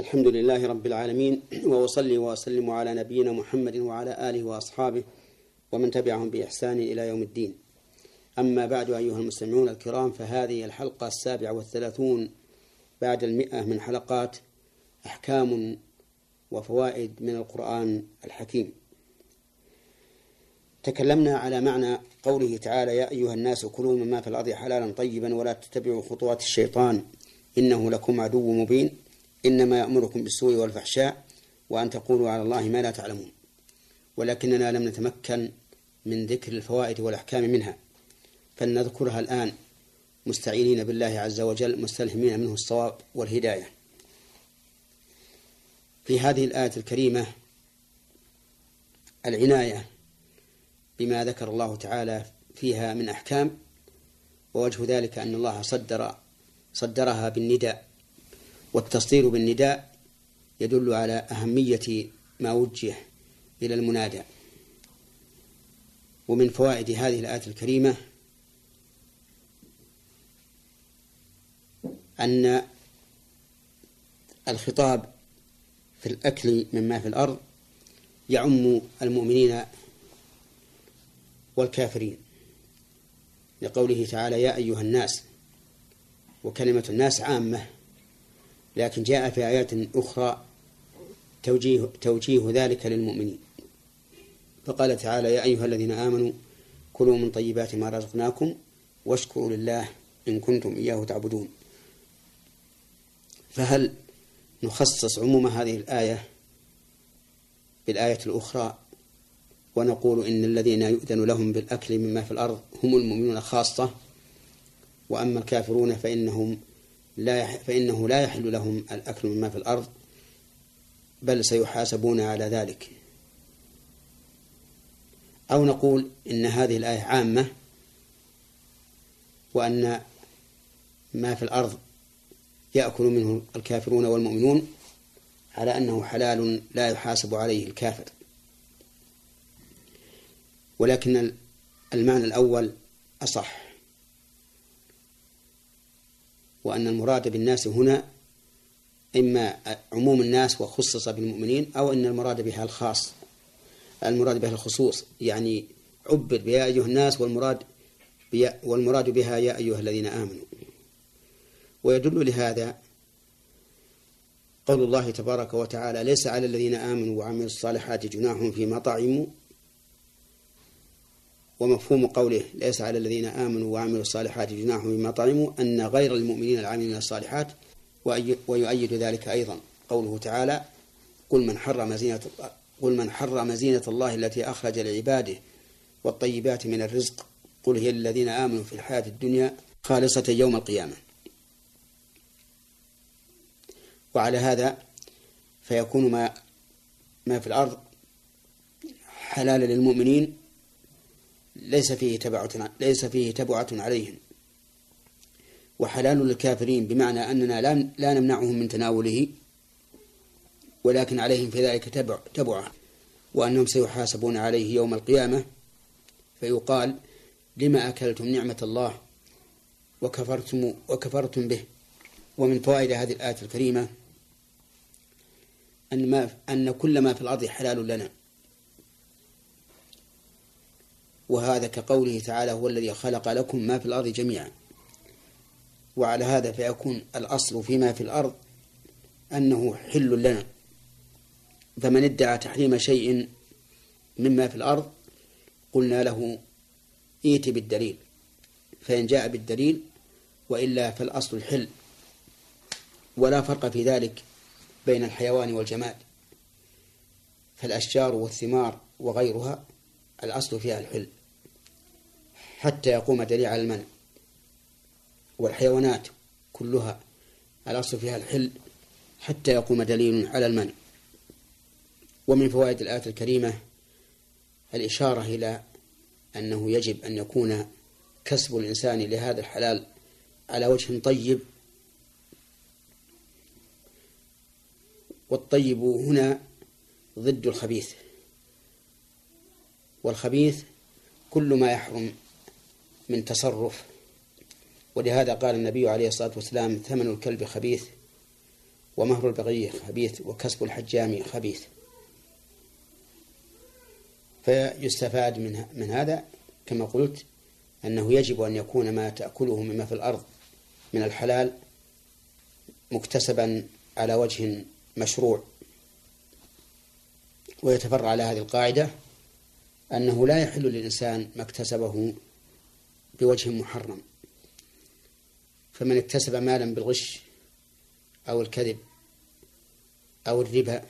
الحمد لله رب العالمين وأصلي وأسلم على نبينا محمد وعلى آله وأصحابه ومن تبعهم بإحسان إلى يوم الدين. أما بعد أيها المستمعون الكرام فهذه الحلقة السابعة والثلاثون بعد المئة من حلقات أحكام وفوائد من القرآن الحكيم. تكلمنا على معنى قوله تعالى يا أيها الناس كلوا مما في الأرض حلالا طيبا ولا تتبعوا خطوات الشيطان إنه لكم عدو مبين. إنما يأمركم بالسوء والفحشاء وأن تقولوا على الله ما لا تعلمون. ولكننا لم نتمكن من ذكر الفوائد والأحكام منها. فلنذكرها الآن. مستعينين بالله عز وجل مستلهمين منه الصواب والهداية. في هذه الآية الكريمة العناية بما ذكر الله تعالى فيها من أحكام ووجه ذلك أن الله صدر صدرها بالنداء. والتصدير بالنداء يدل على أهمية ما وجه إلى المنادى. ومن فوائد هذه الآية الكريمة أن الخطاب في الأكل مما في الأرض يعم المؤمنين والكافرين. لقوله تعالى يا أيها الناس وكلمة الناس عامة. لكن جاء في آيات أخرى توجيه, توجيه ذلك للمؤمنين. فقال تعالى يا أيها الذين آمنوا كلوا من طيبات ما رزقناكم واشكروا لله إن كنتم إياه تعبدون. فهل نخصص عموم هذه الآية بالآية الأخرى ونقول إن الذين يؤذن لهم بالأكل مما في الأرض هم المؤمنون خاصة وأما الكافرون فإنهم لا فإنه لا يحل لهم الأكل مما في الأرض بل سيحاسبون على ذلك. أو نقول إن هذه الآية عامة وأن ما في الأرض يأكل منه الكافرون والمؤمنون على أنه حلال لا يحاسب عليه الكافر. ولكن المعنى الأول أصح. وأن المراد بالناس هنا إما عموم الناس وخصص بالمؤمنين أو أن المراد بها الخاص. المراد بها الخصوص يعني عبر بها أيها الناس والمراد والمراد بها يا أيها الذين آمنوا. ويدل لهذا قول الله تبارك وتعالى ليس على الذين آمنوا وعملوا الصالحات جناح فيما طعموا ومفهوم قوله ليس على الذين آمنوا وعملوا الصالحات جناح مما طعموا أن غير المؤمنين العاملين الصالحات ويؤيد ذلك أيضا قوله تعالى قل من حرم زينة قل من حرم زينة الله التي أخرج لعباده والطيبات من الرزق قل هي للذين آمنوا في الحياة الدنيا خالصة يوم القيامة. وعلى هذا فيكون ما ما في الأرض حلالا للمؤمنين ليس فيه تبعة ليس فيه تبعة عليهم. وحلال للكافرين بمعنى أننا لا لا نمنعهم من تناوله ولكن عليهم في ذلك تبع تبعة. وأنهم سيحاسبون عليه يوم القيامة فيقال لما أكلتم نعمة الله وكفرتم وكفرتم به؟ ومن فوائد هذه الآية الكريمة أن ما أن كل ما في الأرض حلال لنا. وهذا كقوله تعالى هو الذي خلق لكم ما في الأرض جميعا. وعلى هذا فيكون الأصل فيما في الأرض أنه حل لنا. فمن ادعى تحريم شيء مما في الأرض قلنا له ائت بالدليل فإن جاء بالدليل وإلا فالأصل الحل ولا فرق في ذلك بين الحيوان والجماد. فالأشجار والثمار وغيرها الأصل فيها الحل. حتى يقوم دليل على المنع. والحيوانات كلها الأصل فيها الحل حتى يقوم دليل على المنع. ومن فوائد الآية الكريمة الإشارة إلى أنه يجب أن يكون كسب الإنسان لهذا الحلال على وجه طيب. والطيب هنا ضد الخبيث. والخبيث كل ما يحرم من تصرف. ولهذا قال النبي عليه الصلاة والسلام ثمن الكلب خبيث ومهر البغي خبيث وكسب الحجام خبيث. فيستفاد من من هذا كما قلت أنه يجب أن يكون ما تأكله مما في الأرض من الحلال مكتسبا على وجه مشروع. ويتفرع على هذه القاعدة أنه لا يحل للإنسان ما اكتسبه بوجه محرم. فمن اكتسب مالا بالغش أو الكذب أو الربا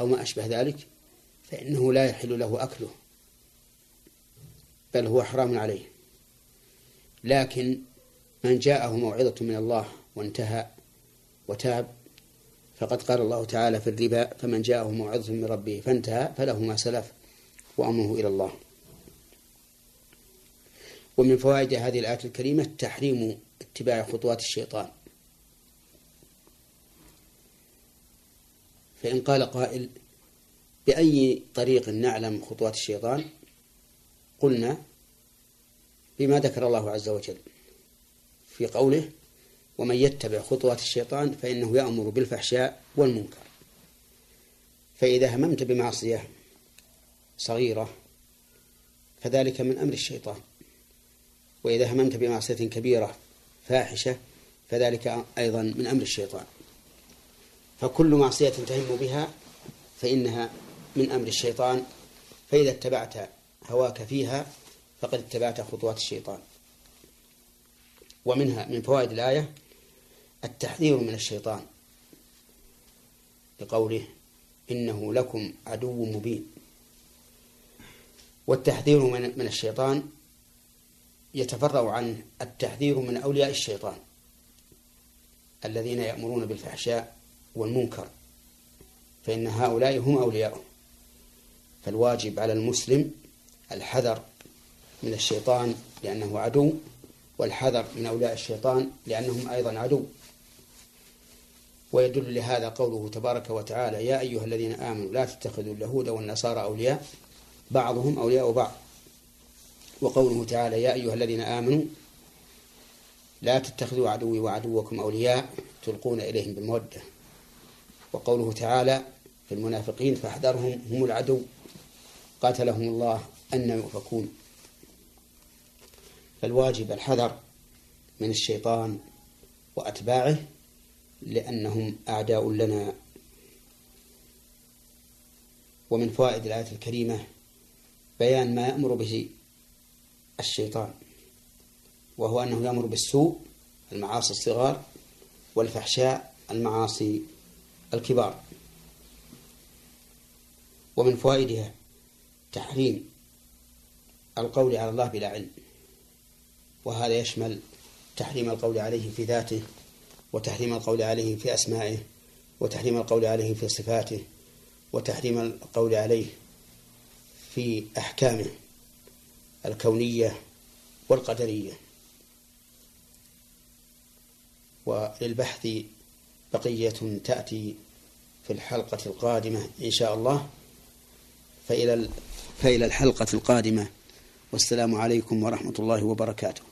أو ما أشبه ذلك فإنه لا يحل له أكله بل هو حرام عليه. لكن من جاءه موعظة من الله وانتهى وتاب فقد قال الله تعالى في الربا فمن جاءه موعظة من ربه فانتهى فله ما سلف وأمره إلى الله. ومن فوائد هذه الآية الكريمة تحريم اتباع خطوات الشيطان. فإن قال قائل بأي طريق نعلم خطوات الشيطان؟ قلنا بما ذكر الله عز وجل في قوله ومن يتبع خطوات الشيطان فإنه يأمر بالفحشاء والمنكر. فإذا هممت بمعصية صغيرة فذلك من أمر الشيطان. وإذا هممت بمعصية كبيرة فاحشة فذلك أيضا من أمر الشيطان. فكل معصية تهم بها فإنها من أمر الشيطان فإذا اتبعت هواك فيها فقد اتبعت خطوات الشيطان. ومنها من فوائد الآية التحذير من الشيطان بقوله إنه لكم عدو مبين. والتحذير من الشيطان يتفرع عن التحذير من أولياء الشيطان الذين يأمرون بالفحشاء والمنكر فإن هؤلاء هم أولياؤه. فالواجب على المسلم الحذر من الشيطان لأنه عدو والحذر من أولياء الشيطان لأنهم أيضا عدو. ويدل لهذا قوله تبارك وتعالى يا أيها الذين آمنوا لا تتخذوا اليهود والنصارى أولياء بعضهم أولياء بعض. وقوله تعالى يا أيها الذين آمنوا لا تتخذوا عدوي وعدوكم أولياء تلقون إليهم بالمودة. وقوله تعالى في المنافقين فاحذرهم هم العدو قاتلهم الله أن يؤفكون. فالواجب الحذر من الشيطان وأتباعه لأنهم أعداء لنا. ومن فوائد الآية الكريمة بيان ما يأمر به الشيطان وهو أنه يأمر بالسوء المعاصي الصغار والفحشاء المعاصي الكبار. ومن فوائدها تحريم القول على الله بلا علم وهذا يشمل تحريم القول عليه في ذاته وتحريم القول عليه في أسمائه وتحريم القول عليه في صفاته وتحريم القول عليه في أحكامه. الكونية والقدرية. وللبحث بقية تأتي في الحلقة القادمة إن شاء الله. فإلى الحلقة القادمة. والسلام عليكم ورحمة الله وبركاته.